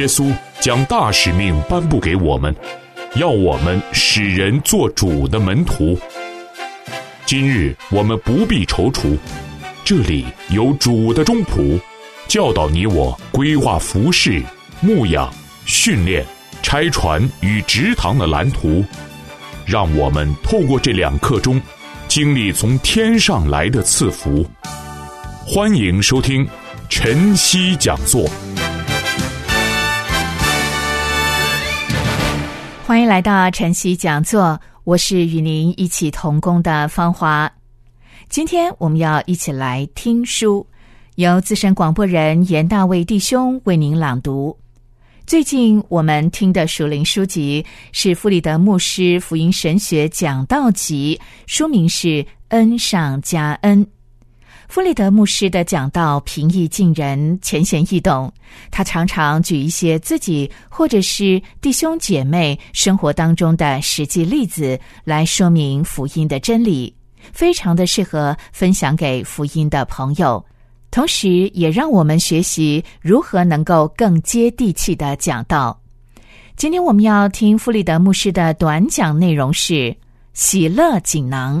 耶稣将大使命颁布给我们，要我们使人做主的门徒。今日我们不必踌躇，这里有主的中仆，教导你我规划服饰、牧养、训练、拆船与直堂的蓝图，让我们透过这两刻钟，经历从天上来的赐福。欢迎收听晨曦讲座。欢迎来到晨曦讲座，我是与您一起同工的芳华。今天我们要一起来听书，由资深广播人严大卫弟兄为您朗读。最近我们听的属灵书籍是弗里德牧师福音神学讲道集，书名是《恩上加恩》。弗里德牧师的讲道平易近人、浅显易懂。他常常举一些自己或者是弟兄姐妹生活当中的实际例子来说明福音的真理，非常的适合分享给福音的朋友，同时也让我们学习如何能够更接地气的讲道。今天我们要听弗里德牧师的短讲，内容是喜乐锦囊。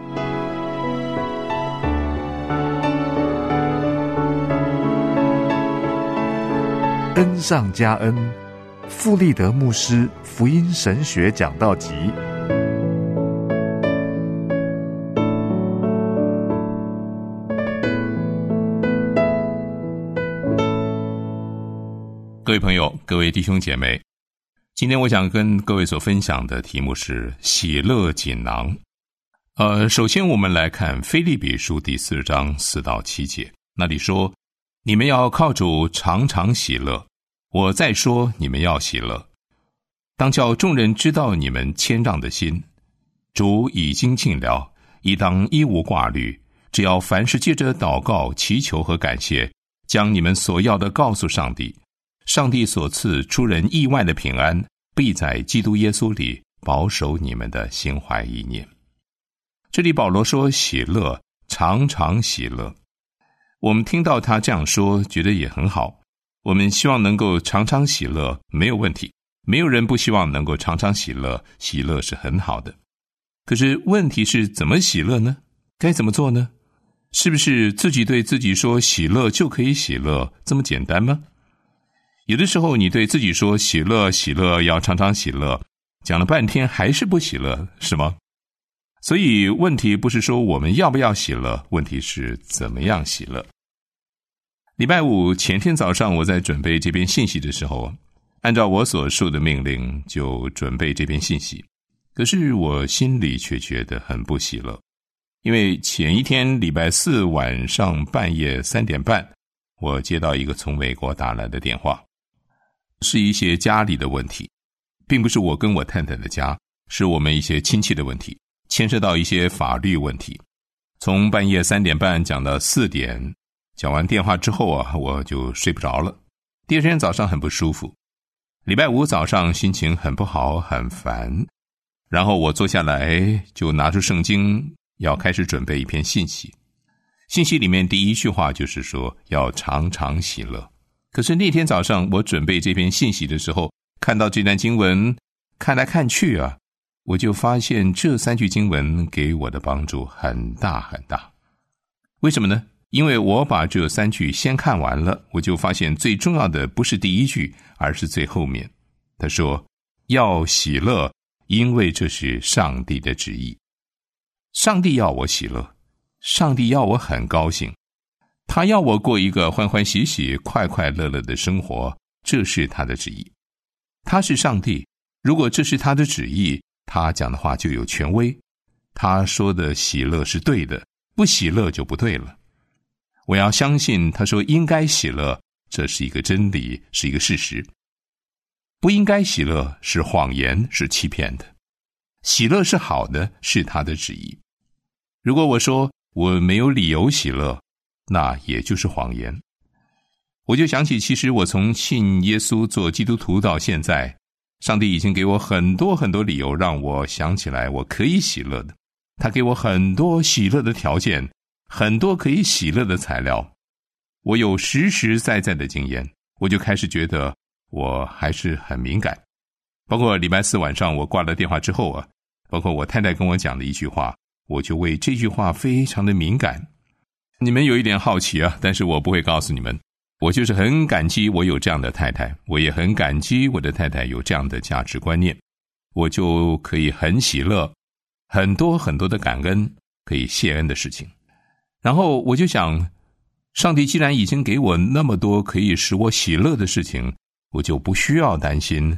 恩上加恩，富利德牧师福音神学讲道集。各位朋友，各位弟兄姐妹，今天我想跟各位所分享的题目是喜乐锦囊。呃，首先我们来看《菲利比书》第四章四到七节，那里说：“你们要靠主常常喜乐。”我再说，你们要喜乐，当叫众人知道你们谦让的心。主已经尽了，亦当一无挂虑。只要凡事借着祷告、祈求和感谢，将你们所要的告诉上帝。上帝所赐出人意外的平安，必在基督耶稣里保守你们的心怀意念。这里保罗说：“喜乐，常常喜乐。”我们听到他这样说，觉得也很好。我们希望能够常常喜乐，没有问题。没有人不希望能够常常喜乐，喜乐是很好的。可是问题是怎么喜乐呢？该怎么做呢？是不是自己对自己说喜乐就可以喜乐这么简单吗？有的时候你对自己说喜乐，喜乐要常常喜乐，讲了半天还是不喜乐，是吗？所以问题不是说我们要不要喜乐，问题是怎么样喜乐。礼拜五前天早上，我在准备这篇信息的时候，按照我所受的命令就准备这篇信息。可是我心里却觉得很不喜乐，因为前一天礼拜四晚上半夜三点半，我接到一个从美国打来的电话，是一些家里的问题，并不是我跟我太太的家，是我们一些亲戚的问题，牵涉到一些法律问题。从半夜三点半讲到四点。讲完电话之后啊，我就睡不着了。第二天早上很不舒服，礼拜五早上心情很不好，很烦。然后我坐下来，就拿出圣经，要开始准备一篇信息。信息里面第一句话就是说要常常喜乐。可是那天早上我准备这篇信息的时候，看到这段经文，看来看去啊，我就发现这三句经文给我的帮助很大很大。为什么呢？因为我把这三句先看完了，我就发现最重要的不是第一句，而是最后面。他说：“要喜乐，因为这是上帝的旨意。上帝要我喜乐，上帝要我很高兴，他要我过一个欢欢喜喜、快快乐乐的生活，这是他的旨意。他是上帝，如果这是他的旨意，他讲的话就有权威。他说的喜乐是对的，不喜乐就不对了。”我要相信，他说应该喜乐，这是一个真理，是一个事实。不应该喜乐是谎言，是欺骗的。喜乐是好的，是他的旨意。如果我说我没有理由喜乐，那也就是谎言。我就想起，其实我从信耶稣做基督徒到现在，上帝已经给我很多很多理由，让我想起来我可以喜乐的。他给我很多喜乐的条件，很多可以喜乐的材料。我有实实在在的经验，我就开始觉得我还是很敏感。包括礼拜四晚上我挂了电话之后啊，包括我太太跟我讲的一句话，我就为这句话非常的敏感。你们有一点好奇啊，但是我不会告诉你们。我就是很感激我有这样的太太，我也很感激我的太太有这样的价值观念，我就可以很喜乐。很多很多的感恩可以谢恩的事情，然后我就想，上帝既然已经给我那么多可以使我喜乐的事情，我就不需要担心，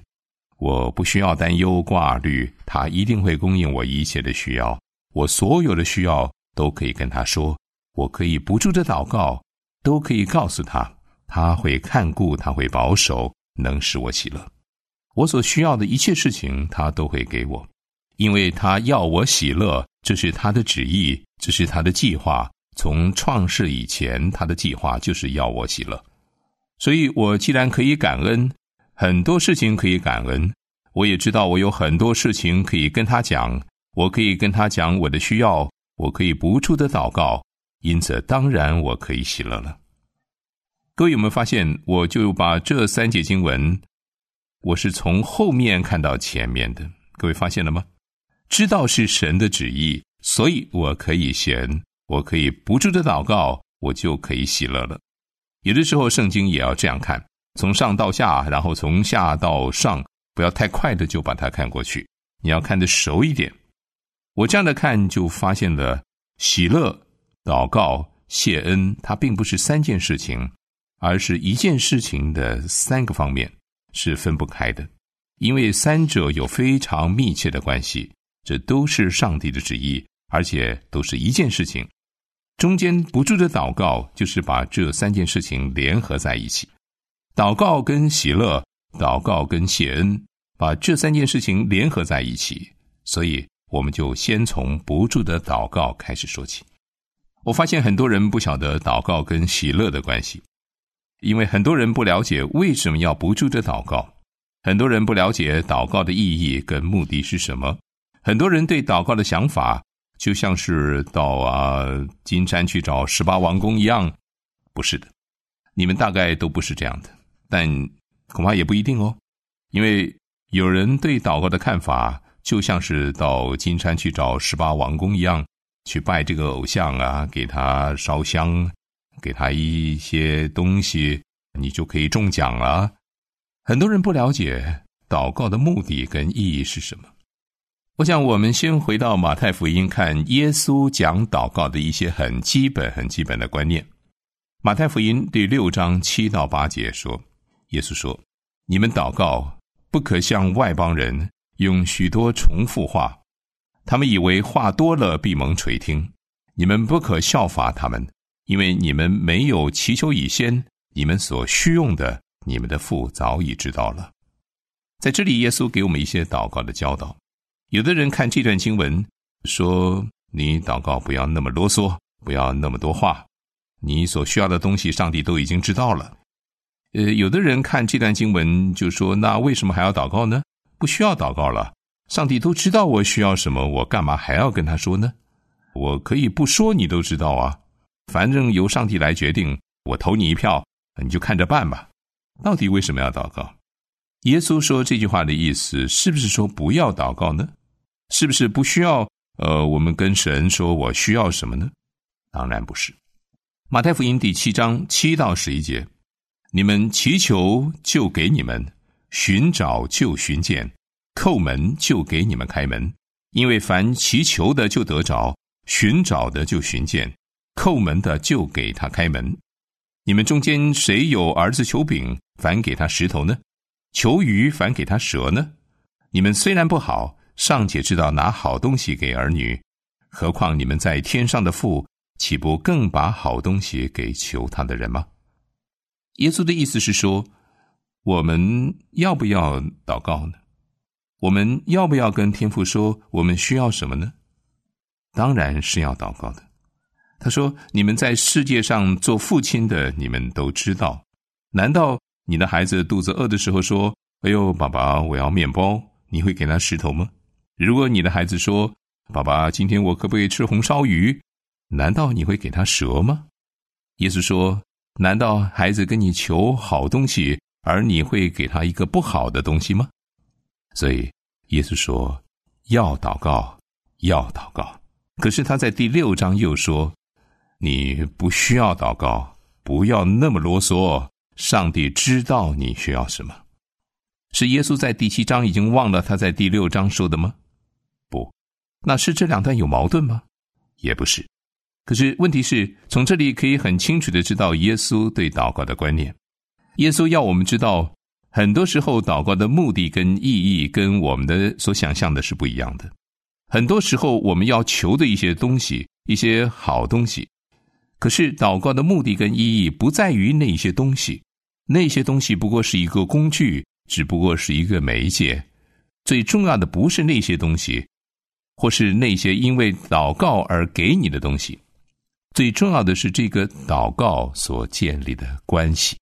我不需要担忧挂虑，他一定会供应我一切的需要，我所有的需要都可以跟他说，我可以不住的祷告，都可以告诉他，他会看顾，他会保守，能使我喜乐，我所需要的一切事情，他都会给我。因为他要我喜乐，这是他的旨意，这是他的计划。从创世以前，他的计划就是要我喜乐。所以，我既然可以感恩，很多事情可以感恩，我也知道我有很多事情可以跟他讲。我可以跟他讲我的需要，我可以不住的祷告，因此，当然我可以喜乐了。各位有没有发现，我就把这三节经文，我是从后面看到前面的。各位发现了吗？知道是神的旨意，所以我可以闲，我可以不住的祷告，我就可以喜乐了。有的时候圣经也要这样看，从上到下，然后从下到上，不要太快的就把它看过去，你要看得熟一点。我这样的看，就发现了喜乐、祷告、谢恩，它并不是三件事情，而是一件事情的三个方面，是分不开的，因为三者有非常密切的关系。这都是上帝的旨意，而且都是一件事情。中间不住的祷告，就是把这三件事情联合在一起。祷告跟喜乐，祷告跟谢恩，把这三件事情联合在一起。所以，我们就先从不住的祷告开始说起。我发现很多人不晓得祷告跟喜乐的关系，因为很多人不了解为什么要不住的祷告，很多人不了解祷告的意义跟目的是什么。很多人对祷告的想法，就像是到啊金山去找十八王公一样，不是的。你们大概都不是这样的，但恐怕也不一定哦。因为有人对祷告的看法，就像是到金山去找十八王公一样，去拜这个偶像啊，给他烧香，给他一些东西，你就可以中奖了。很多人不了解祷告的目的跟意义是什么。我想，我们先回到马太福音，看耶稣讲祷告的一些很基本、很基本的观念。马太福音第六章七到八节说：“耶稣说，你们祷告不可像外邦人用许多重复话，他们以为话多了必蒙垂听。你们不可效法他们，因为你们没有祈求以先，你们所需用的，你们的父早已知道了。”在这里，耶稣给我们一些祷告的教导。有的人看这段经文说：“你祷告不要那么啰嗦，不要那么多话，你所需要的东西，上帝都已经知道了。”呃，有的人看这段经文就说：“那为什么还要祷告呢？不需要祷告了，上帝都知道我需要什么，我干嘛还要跟他说呢？我可以不说，你都知道啊，反正由上帝来决定，我投你一票，你就看着办吧。到底为什么要祷告？”耶稣说这句话的意思，是不是说不要祷告呢？是不是不需要？呃，我们跟神说我需要什么呢？当然不是。马太福音第七章七到十一节：你们祈求就给你们，寻找就寻见，叩门就给你们开门。因为凡祈求的就得着，寻找的就寻见，叩门的就给他开门。你们中间谁有儿子求饼，反给他石头呢？求鱼反给他蛇呢？你们虽然不好。尚且知道拿好东西给儿女，何况你们在天上的父，岂不更把好东西给求他的人吗？耶稣的意思是说，我们要不要祷告呢？我们要不要跟天父说我们需要什么呢？当然是要祷告的。他说：“你们在世界上做父亲的，你们都知道。难道你的孩子肚子饿的时候说：‘哎呦，爸爸，我要面包’，你会给他石头吗？如果你的孩子说：‘爸爸，今天我可不可以吃红烧鱼？’难道你会给他蛇吗？”耶稣说：“难道孩子跟你求好东西，而你会给他一个不好的东西吗？”所以耶稣说：“要祷告，要祷告。”可是他在第六章又说。你不需要祷告，不要那么啰嗦。上帝知道你需要什么。是耶稣在第七章已经忘了他在第六章说的吗？那是这两段有矛盾吗？也不是。可是问题是从这里可以很清楚的知道耶稣对祷告的观念。耶稣要我们知道，很多时候祷告的目的跟意义跟我们的所想象的是不一样的。很多时候我们要求的一些东西，一些好东西。可是祷告的目的跟意义不在于那些东西，那些东西不过是一个工具，只不过是一个媒介。最重要的不是那些东西，或是那些因为祷告而给你的东西，最重要的是这个祷告所建立的关系，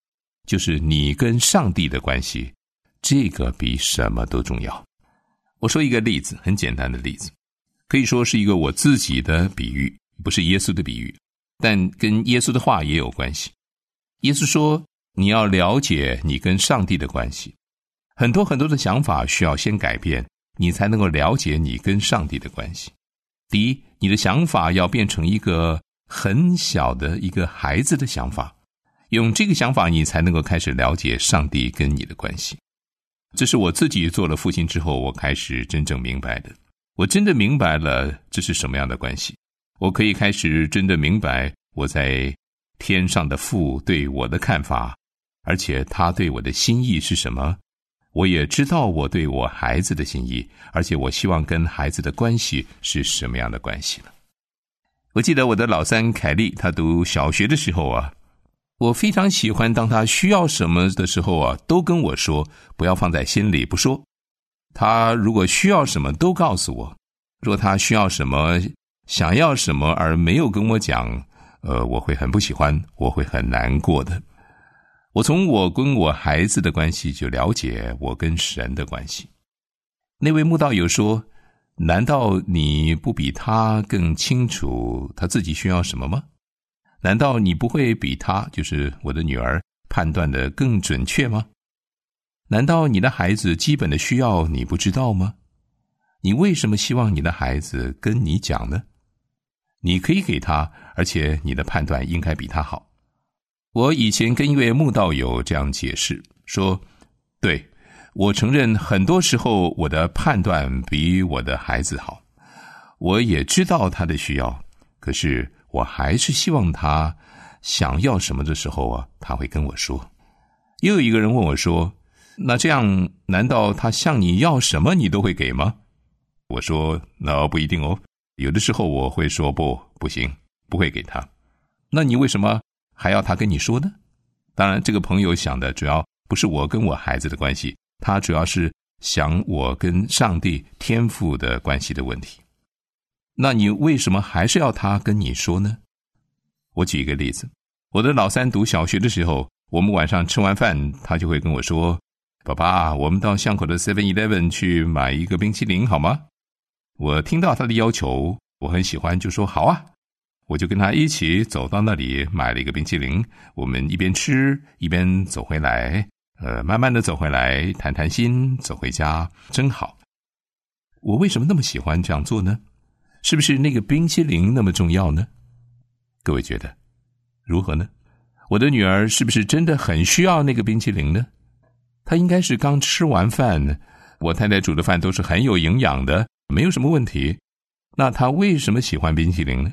就是你跟上帝的关系，这个比什么都重要。我说一个例子，很简单的例子，可以说是一个我自己的比喻，不是耶稣的比喻。但跟耶稣的话也有关系。耶稣说：“你要了解你跟上帝的关系，很多很多的想法需要先改变，你才能够了解你跟上帝的关系。第一，你的想法要变成一个很小的一个孩子的想法，用这个想法，你才能够开始了解上帝跟你的关系。这是我自己做了父亲之后，我开始真正明白的。我真的明白了这是什么样的关系。”我可以开始真的明白我在天上的父对我的看法，而且他对我的心意是什么。我也知道我对我孩子的心意，而且我希望跟孩子的关系是什么样的关系了。我记得我的老三凯莉，他读小学的时候啊，我非常喜欢当他需要什么的时候啊，都跟我说，不要放在心里不说。他如果需要什么都告诉我，若他需要什么。想要什么而没有跟我讲，呃，我会很不喜欢，我会很难过的。我从我跟我孩子的关系就了解我跟神的关系。那位慕道友说：“难道你不比他更清楚他自己需要什么吗？难道你不会比他，就是我的女儿，判断的更准确吗？难道你的孩子基本的需要你不知道吗？你为什么希望你的孩子跟你讲呢？”你可以给他，而且你的判断应该比他好。我以前跟一位慕道友这样解释说：“对，我承认很多时候我的判断比我的孩子好。我也知道他的需要，可是我还是希望他想要什么的时候啊，他会跟我说。”又有一个人问我说：“那这样，难道他向你要什么，你都会给吗？”我说：“那不一定哦。”有的时候我会说不，不行，不会给他。那你为什么还要他跟你说呢？当然，这个朋友想的主要不是我跟我孩子的关系，他主要是想我跟上帝天赋的关系的问题。那你为什么还是要他跟你说呢？我举一个例子，我的老三读小学的时候，我们晚上吃完饭，他就会跟我说：“爸爸，我们到巷口的 Seven Eleven 去买一个冰淇淋好吗？”我听到他的要求，我很喜欢，就说好啊，我就跟他一起走到那里买了一个冰淇淋。我们一边吃一边走回来，呃，慢慢的走回来，谈谈心，走回家，真好。我为什么那么喜欢这样做呢？是不是那个冰淇淋那么重要呢？各位觉得如何呢？我的女儿是不是真的很需要那个冰淇淋呢？她应该是刚吃完饭，我太太煮的饭都是很有营养的。没有什么问题，那他为什么喜欢冰淇淋呢？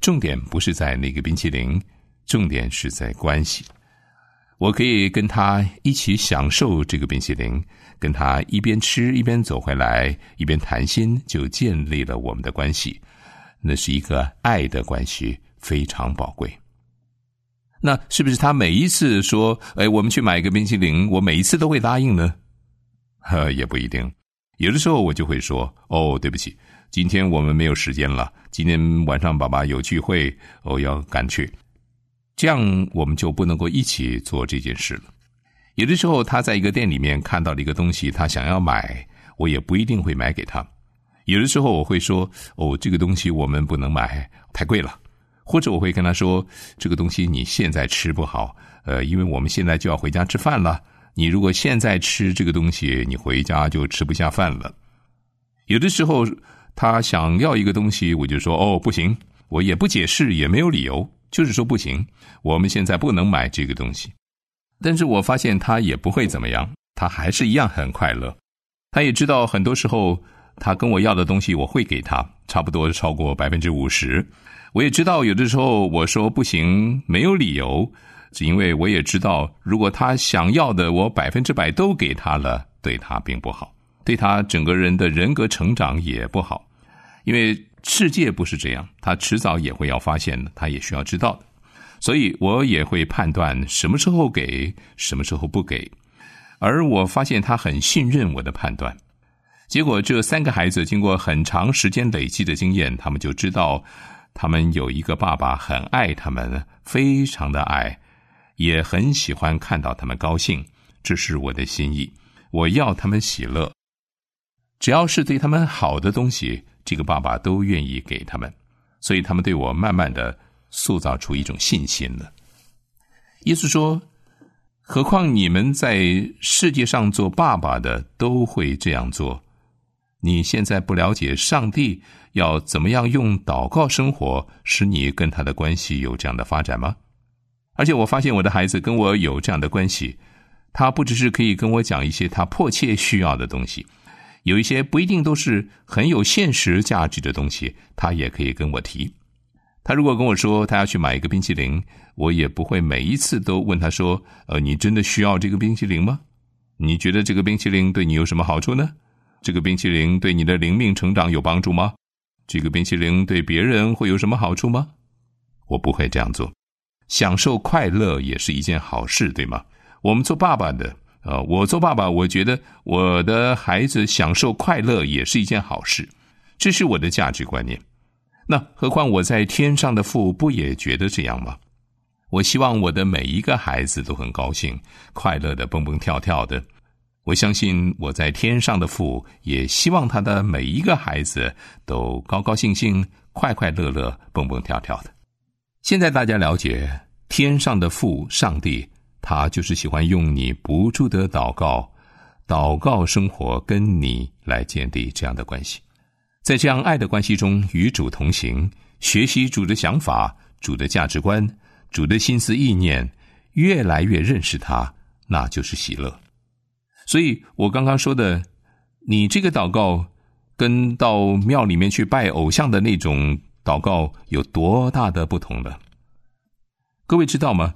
重点不是在那个冰淇淋，重点是在关系。我可以跟他一起享受这个冰淇淋，跟他一边吃一边走回来，一边谈心，就建立了我们的关系。那是一个爱的关系，非常宝贵。那是不是他每一次说，哎，我们去买一个冰淇淋，我每一次都会答应呢？呵，也不一定。有的时候我就会说，哦，对不起，今天我们没有时间了，今天晚上爸爸有聚会，我要赶去。这样我们就不能够一起做这件事了。有的时候他在一个店里面看到了一个东西，他想要买，我也不一定会买给他。有的时候我会说，哦，这个东西我们不能买，太贵了。或者我会跟他说：“这个东西你现在吃不好，呃，因为我们现在就要回家吃饭了。你如果现在吃这个东西，你回家就吃不下饭了。”有的时候他想要一个东西，我就说：“哦，不行，我也不解释，也没有理由，就是说不行，我们现在不能买这个东西。”但是我发现他也不会怎么样，他还是一样很快乐。他也知道很多时候他跟我要的东西我会给他，差不多超过百分之五十。我也知道，有的时候我说不行，没有理由，是因为我也知道，如果他想要的，我百分之百都给他了，对他并不好，对他整个人的人格成长也不好。因为世界不是这样，他迟早也会要发现的，他也需要知道的。所以我也会判断什么时候给，什么时候不给。而我发现他很信任我的判断，结果这三个孩子经过很长时间累积的经验，他们就知道。他们有一个爸爸，很爱他们，非常的爱，也很喜欢看到他们高兴。这是我的心意，我要他们喜乐。只要是对他们好的东西，这个爸爸都愿意给他们。所以他们对我慢慢的塑造出一种信心了。意思说，何况你们在世界上做爸爸的都会这样做。你现在不了解上帝。要怎么样用祷告生活，使你跟他的关系有这样的发展吗？而且我发现我的孩子跟我有这样的关系，他不只是可以跟我讲一些他迫切需要的东西，有一些不一定都是很有现实价值的东西，他也可以跟我提。他如果跟我说他要去买一个冰淇淋，我也不会每一次都问他说：“呃，你真的需要这个冰淇淋吗？你觉得这个冰淇淋对你有什么好处呢？这个冰淇淋对你的灵命成长有帮助吗？”这个冰淇淋对别人会有什么好处吗？我不会这样做。享受快乐也是一件好事，对吗？我们做爸爸的，呃，我做爸爸，我觉得我的孩子享受快乐也是一件好事，这是我的价值观念。那何况我在天上的父不也觉得这样吗？我希望我的每一个孩子都很高兴、快乐的蹦蹦跳跳的。我相信我在天上的父也希望他的每一个孩子都高高兴兴、快快乐乐、蹦蹦跳跳的。现在大家了解天上的父上帝，他就是喜欢用你不住的祷告、祷告生活跟你来建立这样的关系，在这样爱的关系中与主同行，学习主的想法、主的价值观、主的心思意念，越来越认识他，那就是喜乐。所以我刚刚说的，你这个祷告跟到庙里面去拜偶像的那种祷告有多大的不同呢？各位知道吗？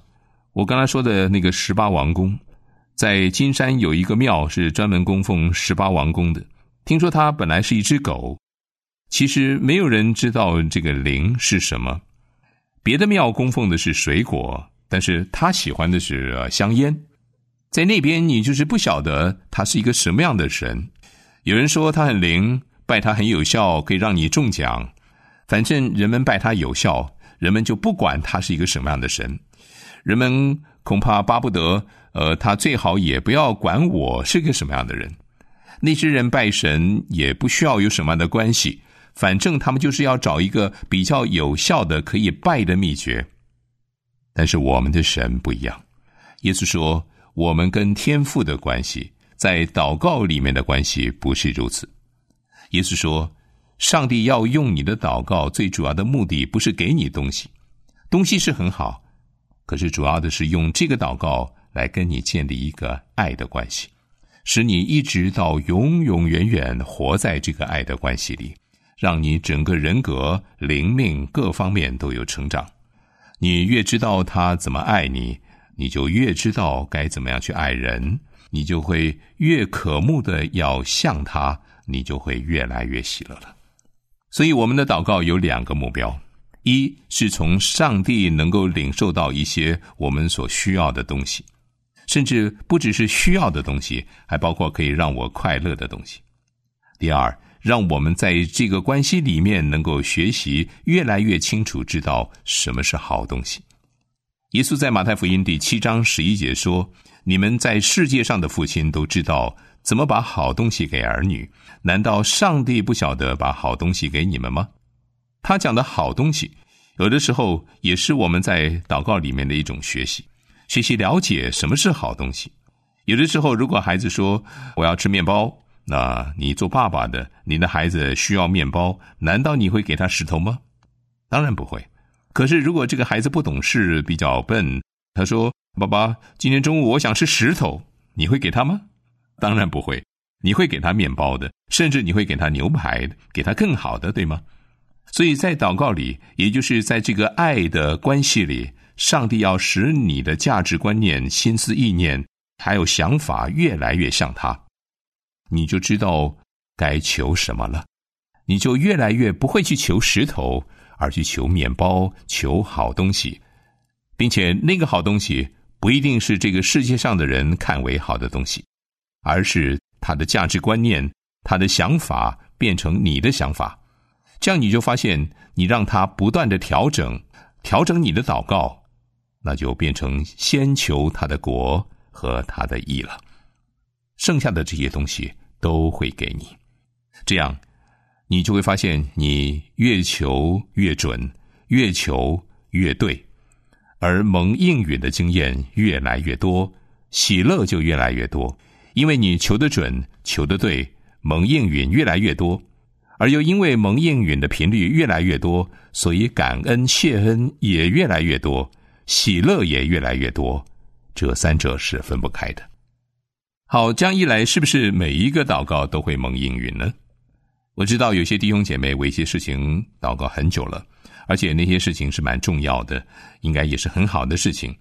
我刚才说的那个十八王宫，在金山有一个庙是专门供奉十八王宫的。听说它本来是一只狗，其实没有人知道这个灵是什么。别的庙供奉的是水果，但是他喜欢的是香烟。在那边，你就是不晓得他是一个什么样的神。有人说他很灵，拜他很有效，可以让你中奖。反正人们拜他有效，人们就不管他是一个什么样的神。人们恐怕巴不得，呃，他最好也不要管我是个什么样的人。那些人拜神也不需要有什么样的关系，反正他们就是要找一个比较有效的可以拜的秘诀。但是我们的神不一样，耶稣说。我们跟天父的关系，在祷告里面的关系不是如此。耶稣说：“上帝要用你的祷告，最主要的目的不是给你东西，东西是很好，可是主要的是用这个祷告来跟你建立一个爱的关系，使你一直到永永远远活在这个爱的关系里，让你整个人格、灵命各方面都有成长。你越知道他怎么爱你。”你就越知道该怎么样去爱人，你就会越渴慕的要像他，你就会越来越喜乐了。所以，我们的祷告有两个目标：一是从上帝能够领受到一些我们所需要的东西，甚至不只是需要的东西，还包括可以让我快乐的东西。第二，让我们在这个关系里面能够学习越来越清楚知道什么是好东西。耶稣在马太福音第七章十一节说：“你们在世界上的父亲都知道怎么把好东西给儿女，难道上帝不晓得把好东西给你们吗？”他讲的好东西，有的时候也是我们在祷告里面的一种学习，学习了解什么是好东西。有的时候，如果孩子说我要吃面包，那你做爸爸的，你的孩子需要面包，难道你会给他石头吗？当然不会。可是如果这个孩子不懂事，比较笨，他说：“爸爸，今天中午我想吃石头，你会给他吗？”当然不会。你会给他面包的，甚至你会给他牛排，给他更好的，对吗？所以在祷告里，也就是在这个爱的关系里，上帝要使你的价值观念、心思意念还有想法越来越像他，你就知道该求什么了，你就越来越不会去求石头，而去求面包、求好东西，并且那个好东西不一定是这个世界上的人看为好的东西，而是他的价值观念、他的想法变成你的想法。这样你就发现，你让他不断的调整，调整你的祷告，那就变成先求他的国和他的义了。剩下的这些东西都会给你。这样，你就会发现，你越求越准，越求越对，而蒙应允的经验越来越多，喜乐就越来越多，因为你求的准，求的对，蒙应允越来越多。而又因为蒙应允的频率越来越多，所以感恩谢恩也越来越多，喜乐也越来越多，这三者是分不开的。好，这样一来，是不是每一个祷告都会蒙应允呢？我知道有些弟兄姐妹为一些事情祷告很久了，而且那些事情是蛮重要的，应该也是很好的事情，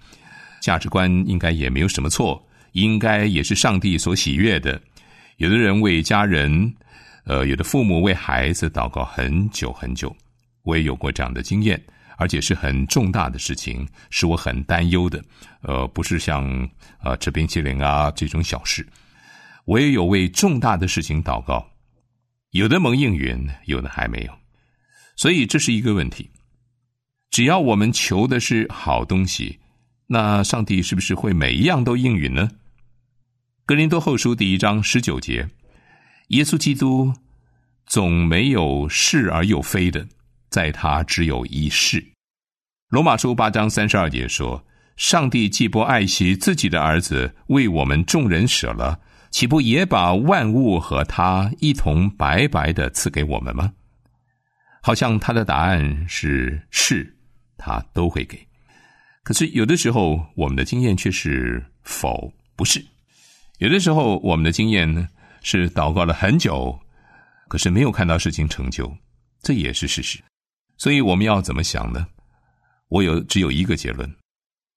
价值观应该也没有什么错，应该也是上帝所喜悦的。有的人为家人。呃，有的父母为孩子祷告很久很久，我也有过这样的经验，而且是很重大的事情，是我很担忧的。呃，不是像呃吃冰淇淋啊这种小事，我也有为重大的事情祷告，有的蒙应允，有的还没有，所以这是一个问题。只要我们求的是好东西，那上帝是不是会每一样都应允呢？格林多后书第一章十九节。耶稣基督总没有是而又非的，在他只有一是。罗马书八章三十二节说：“上帝既不爱惜自己的儿子，为我们众人舍了，岂不也把万物和他一同白白的赐给我们吗？”好像他的答案是是，他都会给。可是有的时候，我们的经验却是否不是？有的时候，我们的经验呢？是祷告了很久，可是没有看到事情成就，这也是事实。所以我们要怎么想呢？我有只有一个结论，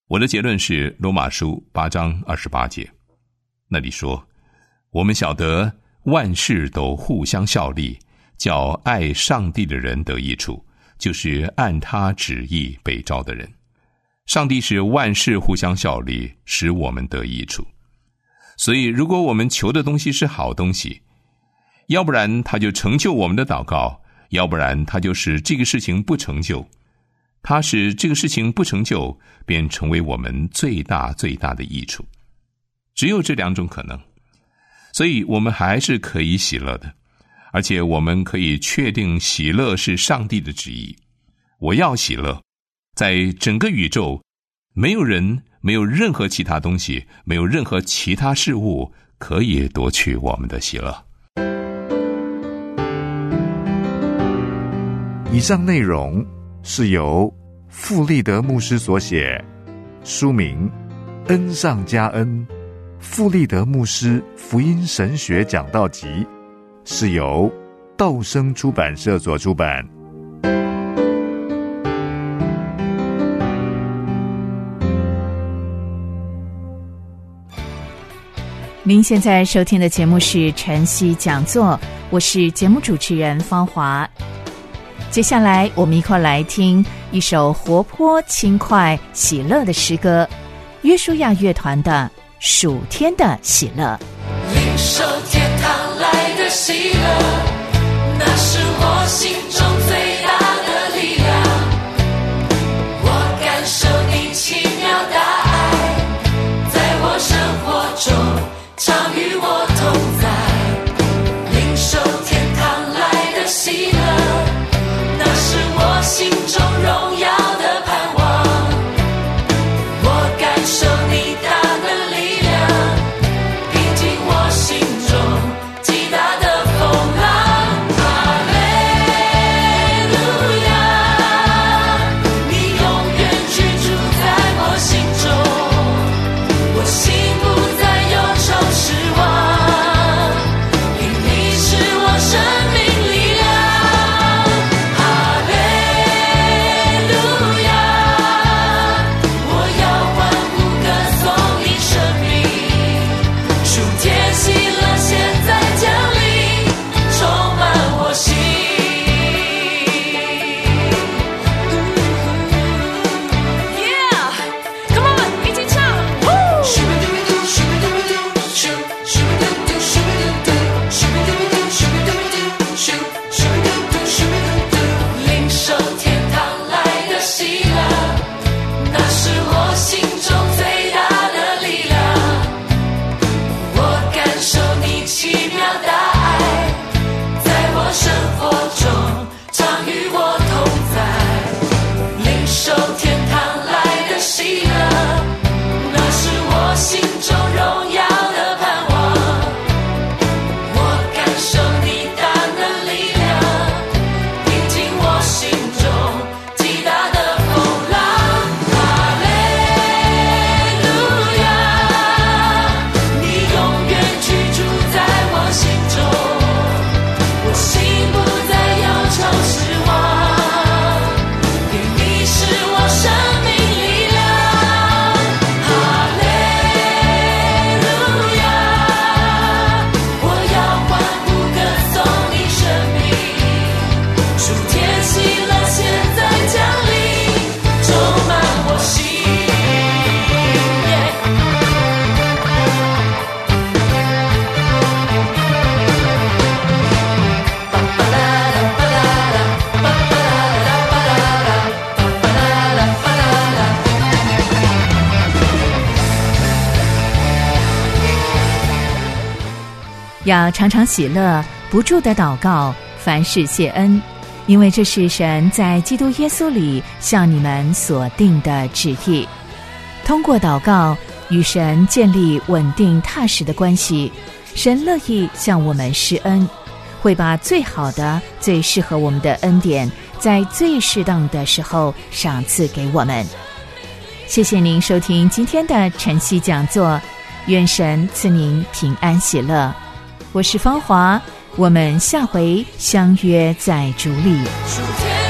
我的结论是罗马书八章二十八节，那里说：“我们晓得万事都互相效力，叫爱上帝的人得益处，就是按他旨意被召的人。上帝是万事互相效力，使我们得益处。”所以，如果我们求的东西是好东西，要不然他就成就我们的祷告，要不然他就使这个事情不成就。他使这个事情不成就，便成为我们最大最大的益处。只有这两种可能，所以我们还是可以喜乐的，而且我们可以确定喜乐是上帝的旨意。我要喜乐，在整个宇宙，没有人。没有任何其他东西，没有任何其他事物可以夺取我们的喜乐。以上内容是由富立德牧师所写，书名《恩上加恩》，富立德牧师福音神学讲道集，是由道生出版社所出版。您现在收听的节目是晨曦讲座，我是节目主持人芳华。接下来，我们一块来听一首活泼、轻快、喜乐的诗歌——约书亚乐团的《暑天的喜乐》。领受天堂来的喜乐，那是我心中最要常常喜乐，不住的祷告，凡事谢恩，因为这是神在基督耶稣里向你们所定的旨意。通过祷告与神建立稳定踏实的关系，神乐意向我们施恩，会把最好的、最适合我们的恩典，在最适当的时候赏赐给我们。谢谢您收听今天的晨曦讲座，愿神赐您平安喜乐。我是芳华，我们下回相约在竹里。